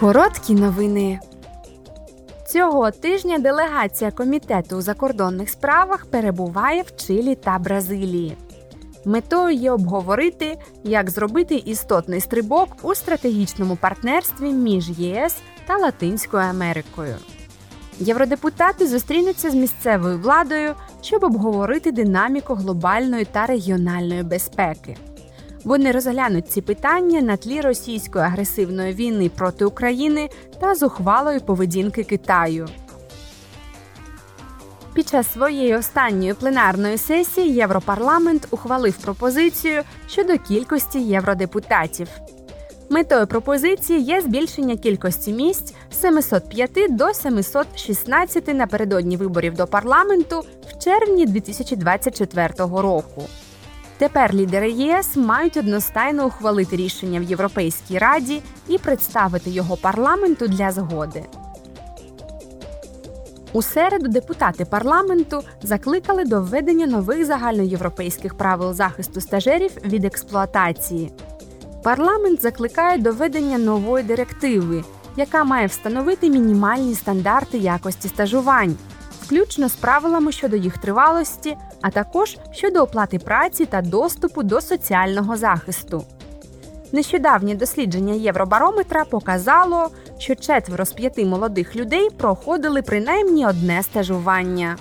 Короткі новини. Цього тижня делегація комітету у закордонних справах перебуває в Чилі та Бразилії. Метою є обговорити, як зробити істотний стрибок у стратегічному партнерстві між ЄС та Латинською Америкою. Євродепутати зустрінуться з місцевою владою, щоб обговорити динаміку глобальної та регіональної безпеки. Вони розглянуть ці питання на тлі російської агресивної війни проти України та зухвалої поведінки Китаю. Під час своєї останньої пленарної сесії Європарламент ухвалив пропозицію щодо кількості євродепутатів. Метою пропозиції є збільшення кількості місць з 705 до 716 напередодні виборів до парламенту в червні 2024 року. Тепер лідери ЄС мають одностайно ухвалити рішення в Європейській раді і представити його парламенту для згоди. У середу депутати парламенту закликали до введення нових загальноєвропейських правил захисту стажерів від експлуатації. Парламент закликає до введення нової директиви, яка має встановити мінімальні стандарти якості стажувань, включно з правилами щодо їх тривалості, а також щодо оплати праці та доступу до соціального захисту. Нещодавнє дослідження Євробарометра показало, що четверо з п'яти молодих людей проходили принаймні одне стажування.